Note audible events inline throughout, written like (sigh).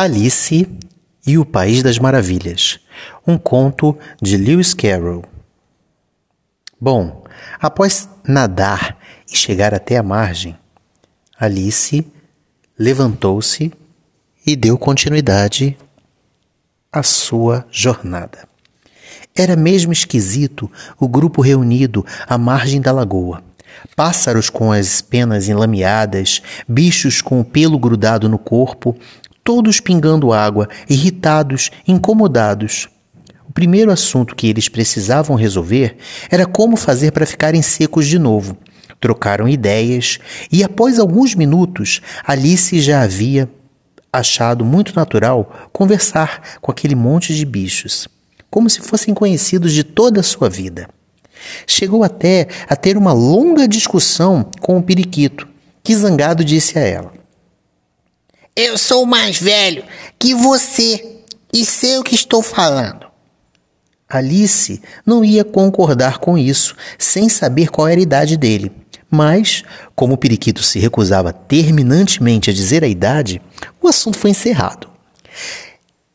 Alice e o País das Maravilhas, um conto de Lewis Carroll. Bom, após nadar e chegar até a margem, Alice levantou-se e deu continuidade à sua jornada. Era mesmo esquisito o grupo reunido à margem da lagoa. Pássaros com as penas enlameadas, bichos com o pelo grudado no corpo, todos pingando água, irritados, incomodados. O primeiro assunto que eles precisavam resolver era como fazer para ficarem secos de novo. Trocaram ideias e, após alguns minutos, Alice já havia achado muito natural conversar com aquele monte de bichos, como se fossem conhecidos de toda a sua vida. Chegou até a ter uma longa discussão com o periquito, que zangado disse a ela: Eu sou mais velho que você e sei o que estou falando. Alice não ia concordar com isso, sem saber qual era a idade dele. Mas, como o periquito se recusava terminantemente a dizer a idade, o assunto foi encerrado.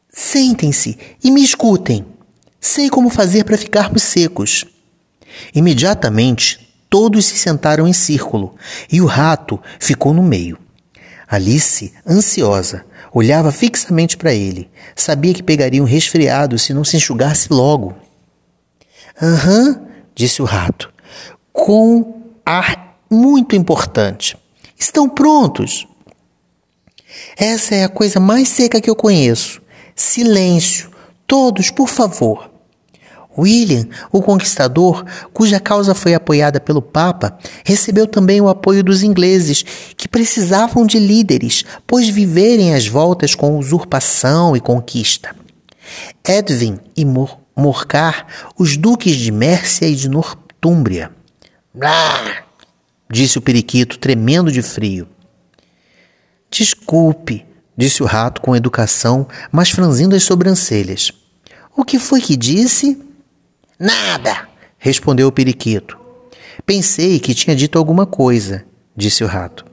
Sentem-se e me escutem. Sei como fazer para ficarmos secos. Imediatamente, todos se sentaram em círculo e o rato ficou no meio. Alice, ansiosa, olhava fixamente para ele. Sabia que pegaria um resfriado se não se enxugasse logo. Aham, uhum, disse o rato, com ar muito importante. Estão prontos? Essa é a coisa mais seca que eu conheço. Silêncio. Todos, por favor. William, o conquistador, cuja causa foi apoiada pelo Papa, recebeu também o apoio dos ingleses, que precisavam de líderes, pois viverem às voltas com usurpação e conquista. Edwin e Mor Morcar, os duques de Mércia e de Nortúmbria. Blá! disse o periquito, tremendo de frio. Desculpe, disse o rato com educação, mas franzindo as sobrancelhas. O que foi que disse? Nada, respondeu o periquito. Pensei que tinha dito alguma coisa, disse o rato.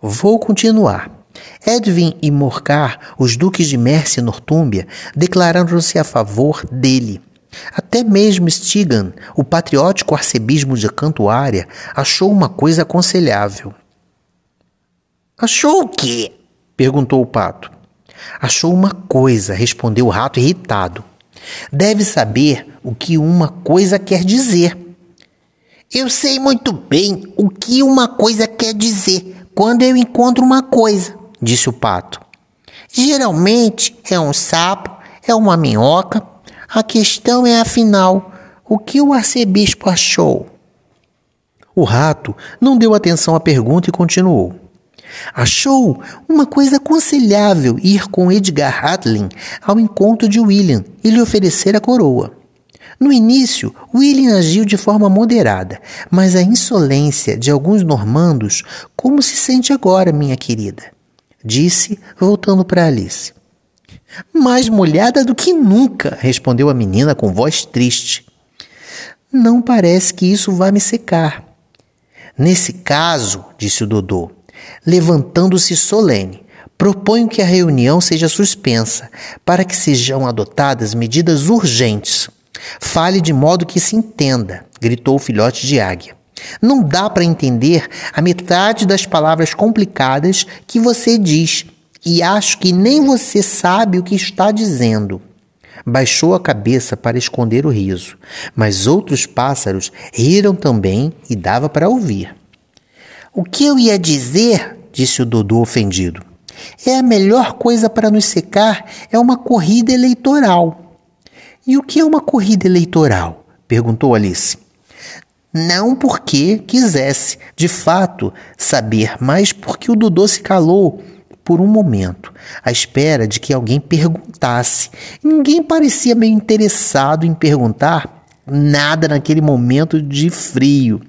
Vou continuar. Edwin e Morcar, os duques de Mércia e Nortúmbia, declararam-se a favor dele. Até mesmo Stigan, o patriótico arcebispo de Cantuária, achou uma coisa aconselhável. Achou o quê? perguntou o pato. Achou uma coisa, respondeu o rato irritado. Deve saber o que uma coisa quer dizer. Eu sei muito bem o que uma coisa quer dizer quando eu encontro uma coisa, disse o pato. Geralmente é um sapo, é uma minhoca. A questão é, afinal, o que o arcebispo achou? O rato não deu atenção à pergunta e continuou. Achou uma coisa aconselhável ir com Edgar Hadlin ao encontro de William e lhe oferecer a coroa. No início, William agiu de forma moderada, mas a insolência de alguns normandos, como se sente agora, minha querida? Disse, voltando para Alice. Mais molhada do que nunca, respondeu a menina com voz triste. Não parece que isso vá me secar. Nesse caso, disse o Dodô, levantando-se solene. Proponho que a reunião seja suspensa, para que sejam adotadas medidas urgentes. Fale de modo que se entenda, gritou o filhote de águia. Não dá para entender a metade das palavras complicadas que você diz, e acho que nem você sabe o que está dizendo. Baixou a cabeça para esconder o riso, mas outros pássaros riram também e dava para ouvir. O que eu ia dizer, disse o Dodô ofendido, é a melhor coisa para nos secar é uma corrida eleitoral. E o que é uma corrida eleitoral? perguntou Alice. Não porque quisesse, de fato, saber, mas porque o Dodô se calou por um momento, à espera de que alguém perguntasse. Ninguém parecia meio interessado em perguntar nada naquele momento de frio.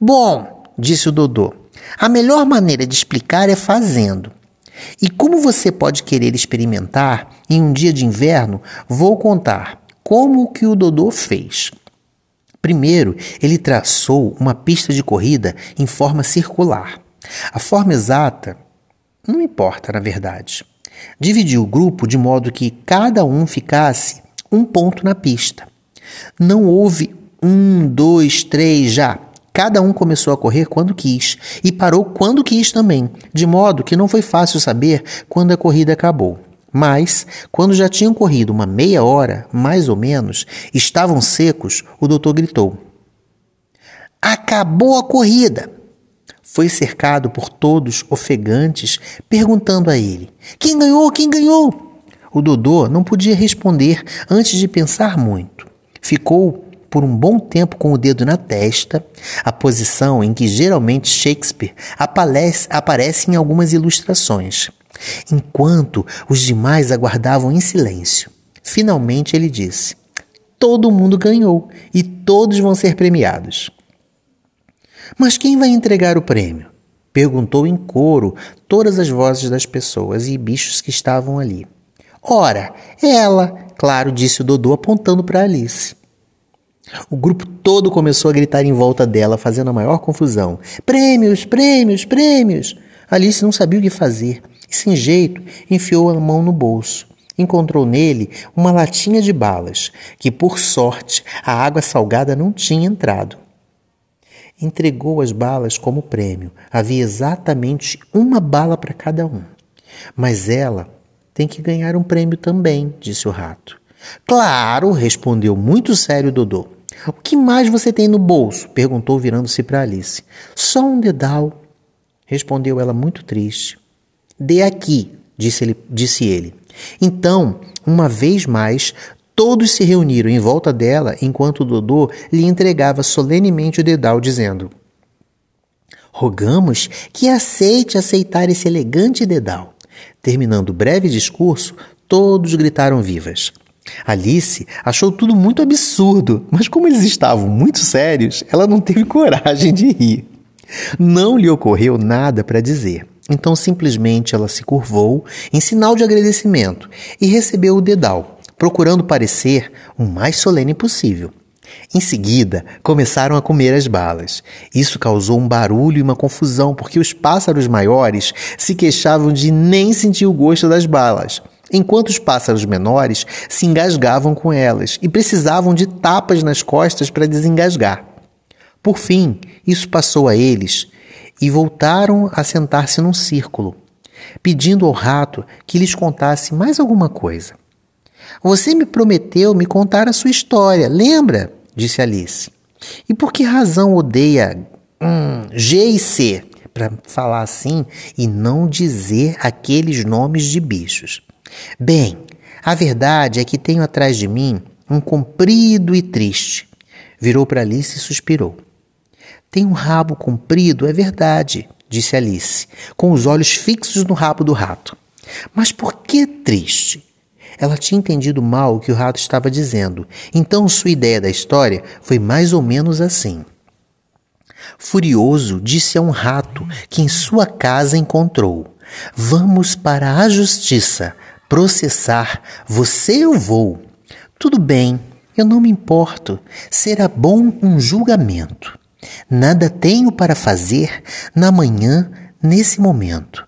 Bom, disse o Dodô. A melhor maneira de explicar é fazendo. E como você pode querer experimentar em um dia de inverno, vou contar como que o Dodô fez. Primeiro, ele traçou uma pista de corrida em forma circular. A forma exata não importa, na verdade. Dividiu o grupo de modo que cada um ficasse um ponto na pista. Não houve um, dois, três já. Cada um começou a correr quando quis e parou quando quis também, de modo que não foi fácil saber quando a corrida acabou. Mas, quando já tinham corrido uma meia hora, mais ou menos, estavam secos, o doutor gritou: Acabou a corrida! Foi cercado por todos ofegantes, perguntando a ele: Quem ganhou? Quem ganhou? O Dodô não podia responder antes de pensar muito. Ficou por um bom tempo com o dedo na testa, a posição em que geralmente Shakespeare aparece, aparece em algumas ilustrações, enquanto os demais aguardavam em silêncio. Finalmente ele disse: Todo mundo ganhou e todos vão ser premiados. Mas quem vai entregar o prêmio? Perguntou em coro todas as vozes das pessoas e bichos que estavam ali. Ora, ela, claro, disse o Dodô apontando para Alice. O grupo todo começou a gritar em volta dela, fazendo a maior confusão. Prêmios, prêmios, prêmios! Alice não sabia o que fazer e, sem jeito, enfiou a mão no bolso. Encontrou nele uma latinha de balas, que, por sorte, a água salgada não tinha entrado. Entregou as balas como prêmio. Havia exatamente uma bala para cada um. Mas ela tem que ganhar um prêmio também, disse o rato. Claro, respondeu muito sério Dodô. O que mais você tem no bolso? perguntou, virando-se para Alice. Só um dedal, respondeu ela muito triste. Dê aqui, disse ele, disse ele. Então, uma vez mais, todos se reuniram em volta dela enquanto Dodô lhe entregava solenemente o dedal, dizendo: Rogamos que aceite aceitar esse elegante dedal. Terminando o breve discurso, todos gritaram vivas. Alice achou tudo muito absurdo, mas como eles estavam muito sérios, ela não teve (laughs) coragem de rir. Não lhe ocorreu nada para dizer. Então simplesmente ela se curvou em sinal de agradecimento e recebeu o dedal, procurando parecer o mais solene possível. Em seguida, começaram a comer as balas. Isso causou um barulho e uma confusão, porque os pássaros maiores se queixavam de nem sentir o gosto das balas enquanto os pássaros menores se engasgavam com elas e precisavam de tapas nas costas para desengasgar. Por fim, isso passou a eles e voltaram a sentar-se num círculo, pedindo ao rato que lhes contasse mais alguma coisa. Você me prometeu me contar a sua história, lembra? disse Alice. E por que razão odeia hum, G e C? Para falar assim e não dizer aqueles nomes de bichos. Bem, a verdade é que tenho atrás de mim um comprido e triste. Virou para Alice e suspirou. Tem um rabo comprido, é verdade, disse Alice, com os olhos fixos no rabo do rato. Mas por que triste? Ela tinha entendido mal o que o rato estava dizendo, então sua ideia da história foi mais ou menos assim. Furioso, disse a um rato que em sua casa encontrou: Vamos para a justiça processar, você eu vou. Tudo bem, eu não me importo. Será bom um julgamento. Nada tenho para fazer na manhã, nesse momento.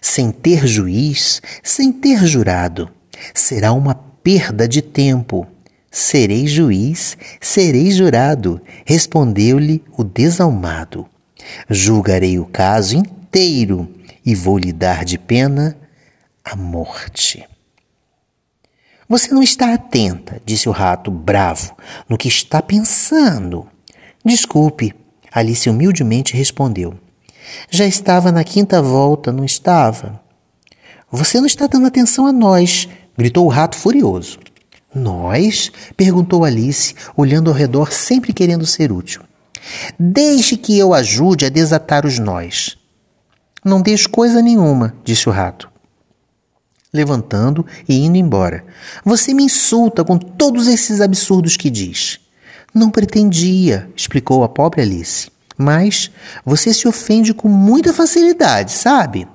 Sem ter juiz, sem ter jurado. Será uma perda de tempo. Serei juiz, serei jurado, respondeu-lhe o desalmado. Julgarei o caso inteiro e vou lhe dar de pena a morte. Você não está atenta, disse o rato, bravo, no que está pensando. Desculpe, Alice humildemente respondeu. Já estava na quinta volta, não estava? Você não está dando atenção a nós, gritou o rato furioso. Nós? perguntou Alice, olhando ao redor, sempre querendo ser útil. Deixe que eu ajude a desatar os nós. Não deixo coisa nenhuma, disse o rato levantando e indo embora. Você me insulta com todos esses absurdos que diz. Não pretendia, explicou a pobre Alice. Mas você se ofende com muita facilidade, sabe?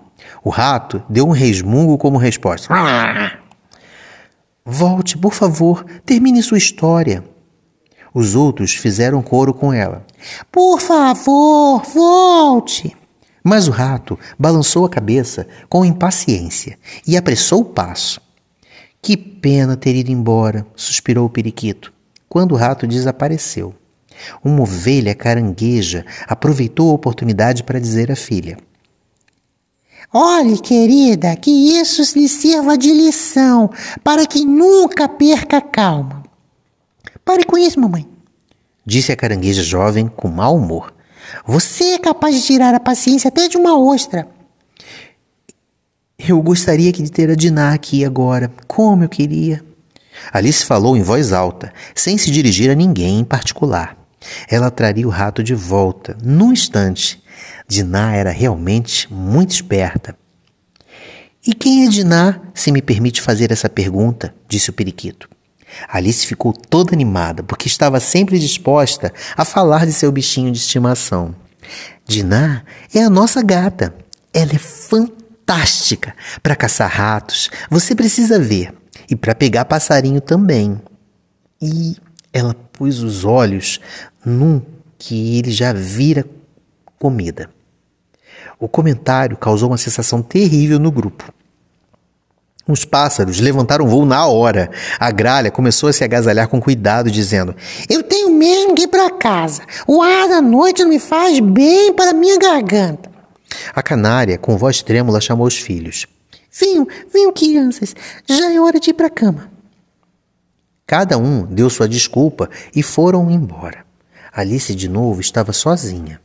O rato deu um resmungo como resposta. Volte, por favor, termine sua história. Os outros fizeram coro com ela. Por favor, volte. Mas o rato balançou a cabeça com impaciência e apressou o passo. Que pena ter ido embora, suspirou o periquito, quando o rato desapareceu. Uma ovelha carangueja aproveitou a oportunidade para dizer à filha: Olhe, querida, que isso lhe sirva de lição, para que nunca perca a calma. Pare com isso, mamãe, disse a carangueja jovem com mau humor. Você é capaz de tirar a paciência até de uma ostra. Eu gostaria de ter a Diná aqui agora. Como eu queria. Alice falou em voz alta, sem se dirigir a ninguém em particular. Ela traria o rato de volta, num instante. Diná era realmente muito esperta. E quem é Diná, se me permite fazer essa pergunta? disse o periquito. Alice ficou toda animada, porque estava sempre disposta a falar de seu bichinho de estimação. Diná é a nossa gata. Ela é fantástica para caçar ratos. Você precisa ver. E para pegar passarinho também. E ela pôs os olhos num que ele já vira comida. O comentário causou uma sensação terrível no grupo. Os pássaros levantaram voo na hora. A gralha começou a se agasalhar com cuidado, dizendo: Eu tenho mesmo que ir para casa. O ar da noite não me faz bem para minha garganta. A canária, com voz trêmula, chamou os filhos. Venham, venham, crianças. Já é hora de ir para a cama. Cada um deu sua desculpa e foram embora. Alice de novo estava sozinha.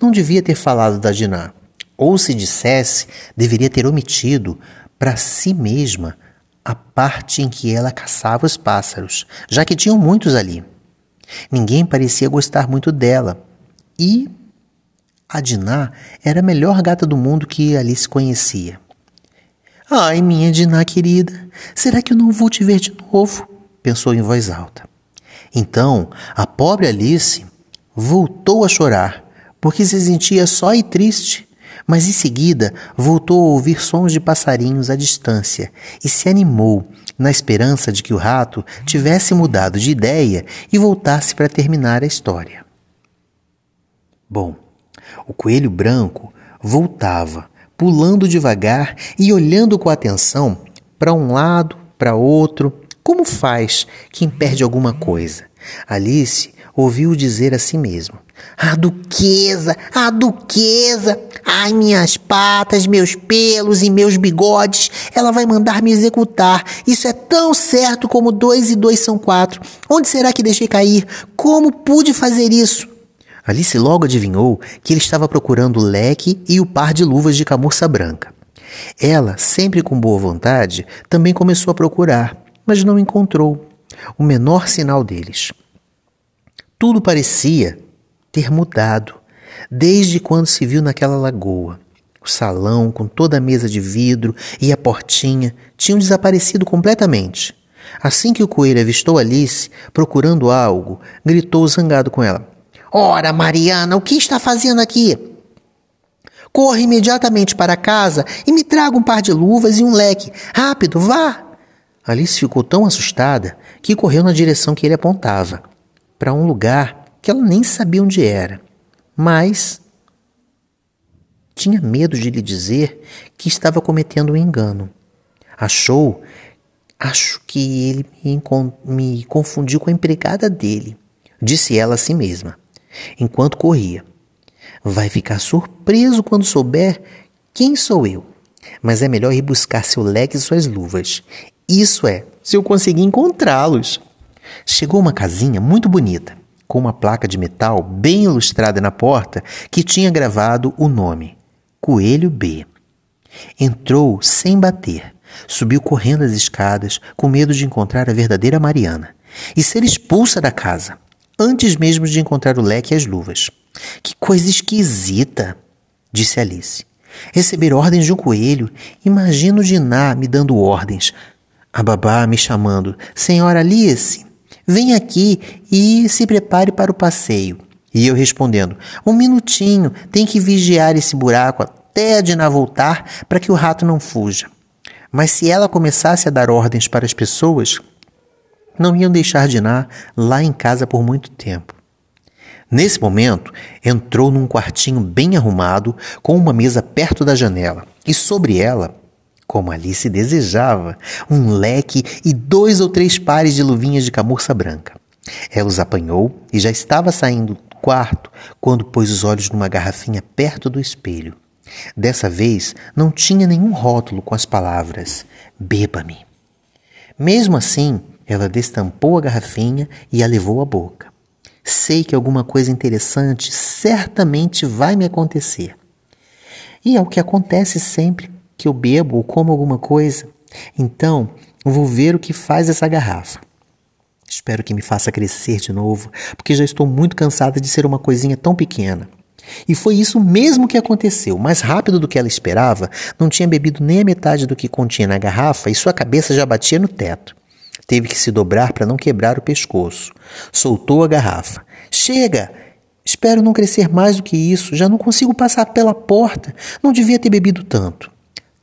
Não devia ter falado da Diná. Ou se dissesse, deveria ter omitido para si mesma a parte em que ela caçava os pássaros, já que tinham muitos ali. Ninguém parecia gostar muito dela. E a Diná era a melhor gata do mundo que Alice conhecia. Ai, minha Diná querida, será que eu não vou te ver de novo? pensou em voz alta. Então, a pobre Alice voltou a chorar, porque se sentia só e triste mas em seguida voltou a ouvir sons de passarinhos à distância e se animou, na esperança de que o rato tivesse mudado de ideia e voltasse para terminar a história. Bom, o coelho branco voltava, pulando devagar e olhando com atenção para um lado, para outro, como faz quem perde alguma coisa. Alice ouviu dizer a si mesmo: A duquesa, a duquesa, ai minhas patas, meus pelos e meus bigodes, ela vai mandar me executar. Isso é tão certo como dois e dois são quatro. Onde será que deixei cair? Como pude fazer isso? Alice logo adivinhou que ele estava procurando o leque e o par de luvas de camurça branca. Ela, sempre com boa vontade, também começou a procurar mas não encontrou o menor sinal deles. Tudo parecia ter mudado desde quando se viu naquela lagoa. O salão, com toda a mesa de vidro e a portinha, tinham desaparecido completamente. Assim que o coelho avistou Alice procurando algo, gritou zangado com ela: Ora, Mariana, o que está fazendo aqui? Corra imediatamente para casa e me traga um par de luvas e um leque. Rápido, vá! Alice ficou tão assustada que correu na direção que ele apontava, para um lugar que ela nem sabia onde era, mas tinha medo de lhe dizer que estava cometendo um engano. Achou, acho que ele me, me confundiu com a empregada dele, disse ela a si mesma, enquanto corria. Vai ficar surpreso quando souber quem sou eu. Mas é melhor ir buscar seu leque e suas luvas. Isso é, se eu conseguir encontrá-los. Chegou uma casinha muito bonita, com uma placa de metal bem ilustrada na porta que tinha gravado o nome: Coelho B. Entrou sem bater, subiu correndo as escadas, com medo de encontrar a verdadeira Mariana e ser expulsa da casa, antes mesmo de encontrar o leque e as luvas. Que coisa esquisita, disse Alice. Receber ordens de um coelho. Imagino Diná me dando ordens. A babá me chamando: Senhora Alice, vem aqui e se prepare para o passeio. E eu respondendo: Um minutinho, tem que vigiar esse buraco até a Diná voltar para que o rato não fuja. Mas se ela começasse a dar ordens para as pessoas, não iam deixar Diná lá em casa por muito tempo. Nesse momento, entrou num quartinho bem arrumado, com uma mesa perto da janela, e sobre ela, como Alice desejava, um leque e dois ou três pares de luvinhas de camurça branca. Ela os apanhou e já estava saindo do quarto quando pôs os olhos numa garrafinha perto do espelho. Dessa vez não tinha nenhum rótulo com as palavras Beba-me. Mesmo assim, ela destampou a garrafinha e a levou à boca. Sei que alguma coisa interessante certamente vai me acontecer. E é o que acontece sempre que eu bebo ou como alguma coisa. Então, vou ver o que faz essa garrafa. Espero que me faça crescer de novo, porque já estou muito cansada de ser uma coisinha tão pequena. E foi isso mesmo que aconteceu. Mais rápido do que ela esperava, não tinha bebido nem a metade do que continha na garrafa e sua cabeça já batia no teto. Teve que se dobrar para não quebrar o pescoço. Soltou a garrafa. Chega! Espero não crescer mais do que isso. Já não consigo passar pela porta. Não devia ter bebido tanto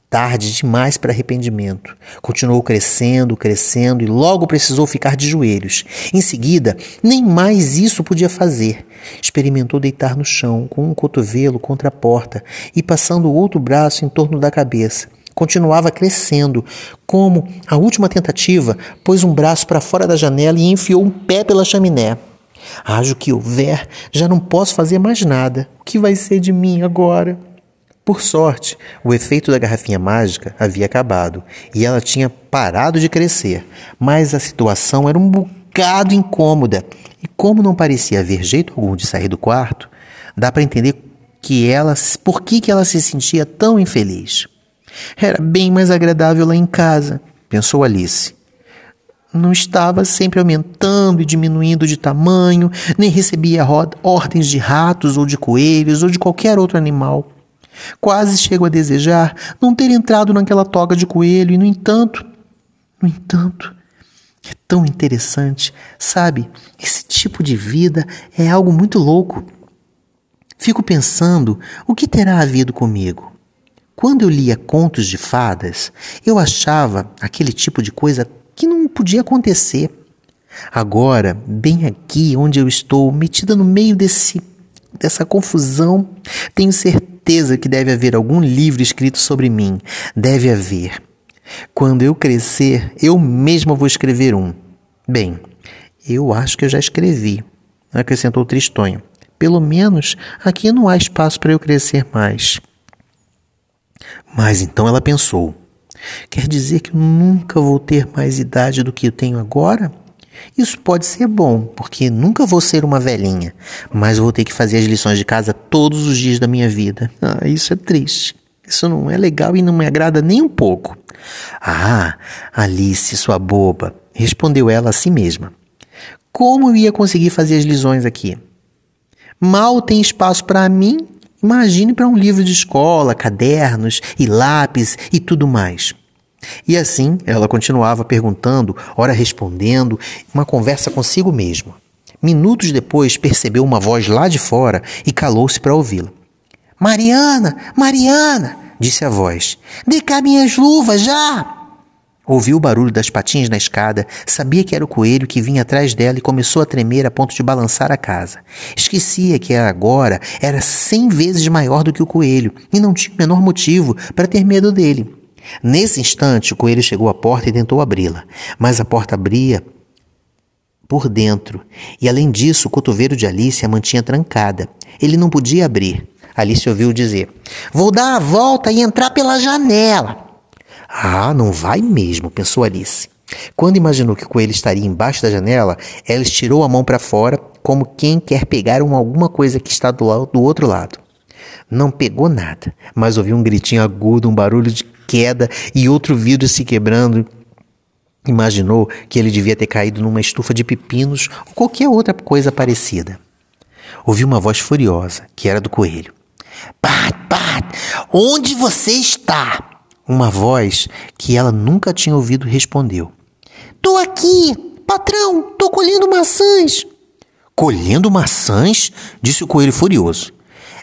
tarde demais para arrependimento. Continuou crescendo, crescendo e logo precisou ficar de joelhos. Em seguida, nem mais isso podia fazer. Experimentou deitar no chão, com um cotovelo contra a porta e passando o outro braço em torno da cabeça. Continuava crescendo, como a última tentativa, pôs um braço para fora da janela e enfiou um pé pela chaminé. Haja o que houver, já não posso fazer mais nada. O que vai ser de mim agora? Por sorte, o efeito da garrafinha mágica havia acabado e ela tinha parado de crescer, mas a situação era um bocado incômoda e, como não parecia haver jeito algum de sair do quarto, dá para entender que ela, por que, que ela se sentia tão infeliz. Era bem mais agradável lá em casa, pensou Alice. Não estava sempre aumentando e diminuindo de tamanho, nem recebia ordens de ratos ou de coelhos ou de qualquer outro animal. Quase chego a desejar não ter entrado naquela toga de coelho e, no entanto, no entanto, é tão interessante, sabe? Esse tipo de vida é algo muito louco. Fico pensando o que terá havido comigo. Quando eu lia contos de fadas, eu achava aquele tipo de coisa que não podia acontecer. Agora, bem aqui onde eu estou, metida no meio desse dessa confusão, tenho certeza que deve haver algum livro escrito sobre mim. Deve haver. Quando eu crescer, eu mesmo vou escrever um. Bem, eu acho que eu já escrevi, acrescentou Tristonho. Pelo menos aqui não há espaço para eu crescer mais. Mas então ela pensou: quer dizer que eu nunca vou ter mais idade do que eu tenho agora? Isso pode ser bom, porque nunca vou ser uma velhinha, mas vou ter que fazer as lições de casa todos os dias da minha vida. Ah, isso é triste. Isso não é legal e não me agrada nem um pouco. Ah, Alice, sua boba, respondeu ela a si mesma. Como eu ia conseguir fazer as lições aqui? Mal tem espaço para mim, imagine para um livro de escola, cadernos e lápis e tudo mais. E assim ela continuava perguntando, ora respondendo, uma conversa consigo mesma. Minutos depois percebeu uma voz lá de fora e calou-se para ouvi-la. Mariana, Mariana, disse a voz, dê cá minhas luvas já! Ouviu o barulho das patinhas na escada, sabia que era o coelho que vinha atrás dela e começou a tremer a ponto de balançar a casa. Esquecia que agora era cem vezes maior do que o coelho e não tinha o menor motivo para ter medo dele. Nesse instante, o coelho chegou à porta e tentou abri-la, mas a porta abria por dentro, e além disso, o cotovelo de Alice a mantinha trancada. Ele não podia abrir. Alice ouviu dizer: Vou dar a volta e entrar pela janela. Ah, não vai mesmo, pensou Alice. Quando imaginou que o coelho estaria embaixo da janela, ela estirou a mão para fora, como quem quer pegar uma, alguma coisa que está do, do outro lado. Não pegou nada, mas ouviu um gritinho agudo, um barulho de queda e outro vidro se quebrando. Imaginou que ele devia ter caído numa estufa de pepinos ou qualquer outra coisa parecida. Ouviu uma voz furiosa, que era do coelho. Pat, Pat, onde você está? Uma voz que ela nunca tinha ouvido respondeu. Tô aqui, patrão, tô colhendo maçãs. Colhendo maçãs? disse o coelho furioso.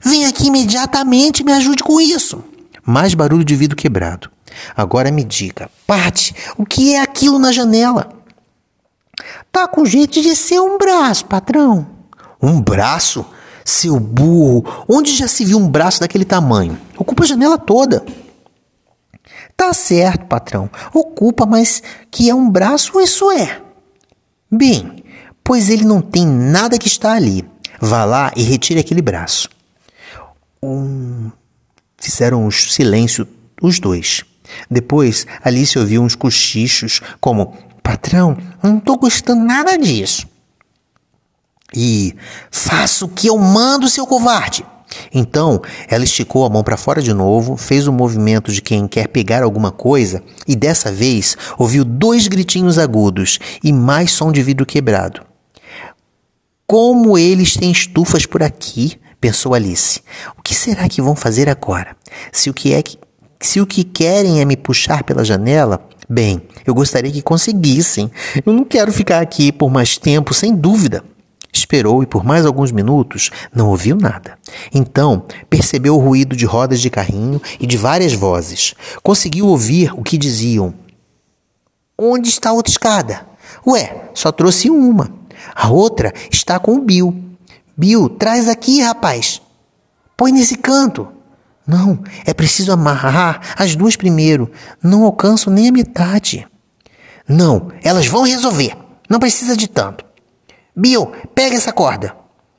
Vem aqui imediatamente e me ajude com isso. Mais barulho de vidro quebrado. Agora me diga, Pati, o que é aquilo na janela? Tá com jeito de ser um braço, patrão. Um braço? Seu burro, onde já se viu um braço daquele tamanho? Ocupa a janela toda. Tá certo, patrão. Ocupa, mas que é um braço, isso é. Bem, pois ele não tem nada que está ali. Vá lá e retire aquele braço. Um... Fizeram um silêncio os dois. Depois, Alice ouviu uns cochichos, como: Patrão, não estou gostando nada disso. E faça o que eu mando, seu covarde. Então, ela esticou a mão para fora de novo, fez o movimento de quem quer pegar alguma coisa e dessa vez ouviu dois gritinhos agudos e mais som de vidro quebrado. Como eles têm estufas por aqui, pensou Alice. O que será que vão fazer agora? Se o que é que se o que querem é me puxar pela janela, bem, eu gostaria que conseguissem. Eu não quero ficar aqui por mais tempo, sem dúvida. Esperou e por mais alguns minutos não ouviu nada. Então percebeu o ruído de rodas de carrinho e de várias vozes. Conseguiu ouvir o que diziam. Onde está a outra escada? Ué, só trouxe uma. A outra está com o Bill. Bill, traz aqui, rapaz. Põe nesse canto. Não, é preciso amarrar as duas primeiro. Não alcanço nem a metade. Não, elas vão resolver. Não precisa de tanto. Bill, pega essa corda.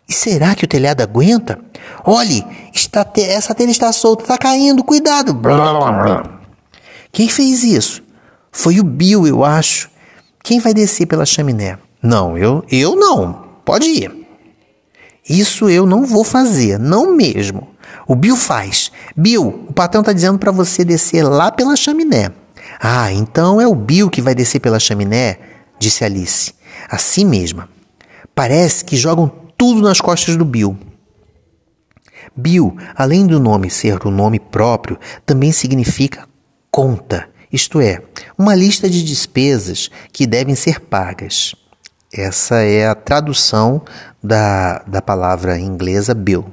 E será que o telhado aguenta? Olhe, está te... essa telha está solta, está caindo, cuidado. Quem fez isso? Foi o Bill, eu acho. Quem vai descer pela chaminé? Não, eu, eu não. Pode ir. Isso eu não vou fazer, não mesmo. O Bill faz. Bill, o patrão está dizendo para você descer lá pela chaminé. Ah, então é o Bill que vai descer pela chaminé, disse Alice. Assim mesma. Parece que jogam tudo nas costas do Bill. Bill, além do nome ser o nome próprio, também significa conta, isto é, uma lista de despesas que devem ser pagas. Essa é a tradução da, da palavra inglesa bill.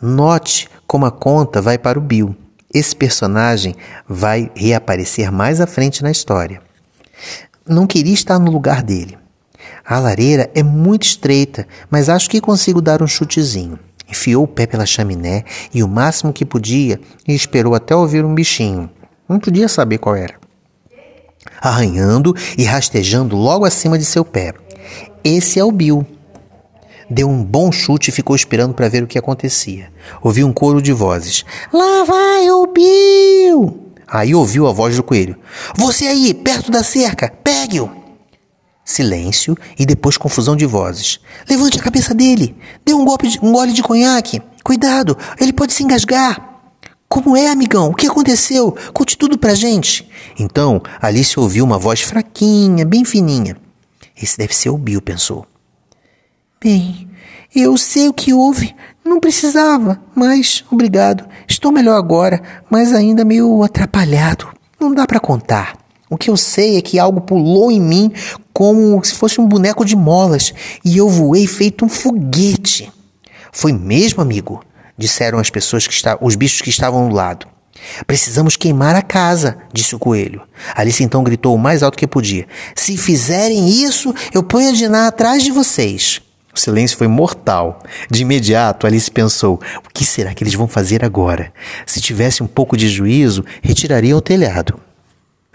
Note como a conta vai para o Bill. Esse personagem vai reaparecer mais à frente na história. Não queria estar no lugar dele. A lareira é muito estreita, mas acho que consigo dar um chutezinho. Enfiou o pé pela chaminé e o máximo que podia e esperou até ouvir um bichinho. Não podia saber qual era. Arranhando e rastejando logo acima de seu pé. Esse é o Bill. Deu um bom chute e ficou esperando para ver o que acontecia. Ouviu um coro de vozes. Lá vai o Bill! Aí ouviu a voz do coelho. Você aí, perto da cerca, pegue-o! Silêncio e depois confusão de vozes. Levante a cabeça dele. Dê um, golpe de, um gole de conhaque. Cuidado, ele pode se engasgar. Como é, amigão? O que aconteceu? Conte tudo pra gente. Então, Alice ouviu uma voz fraquinha, bem fininha. Esse deve ser o Bill, pensou. Bem, eu sei o que houve. Não precisava, mas obrigado. Estou melhor agora, mas ainda meio atrapalhado. Não dá para contar. O que eu sei é que algo pulou em mim como se fosse um boneco de molas e eu voei feito um foguete. Foi mesmo, amigo? Disseram as pessoas que os bichos que estavam do lado. Precisamos queimar a casa, disse o coelho. Alice então gritou o mais alto que podia: Se fizerem isso, eu ponho a Diná atrás de vocês. O silêncio foi mortal. De imediato, Alice pensou: o que será que eles vão fazer agora? Se tivesse um pouco de juízo, retirariam o telhado.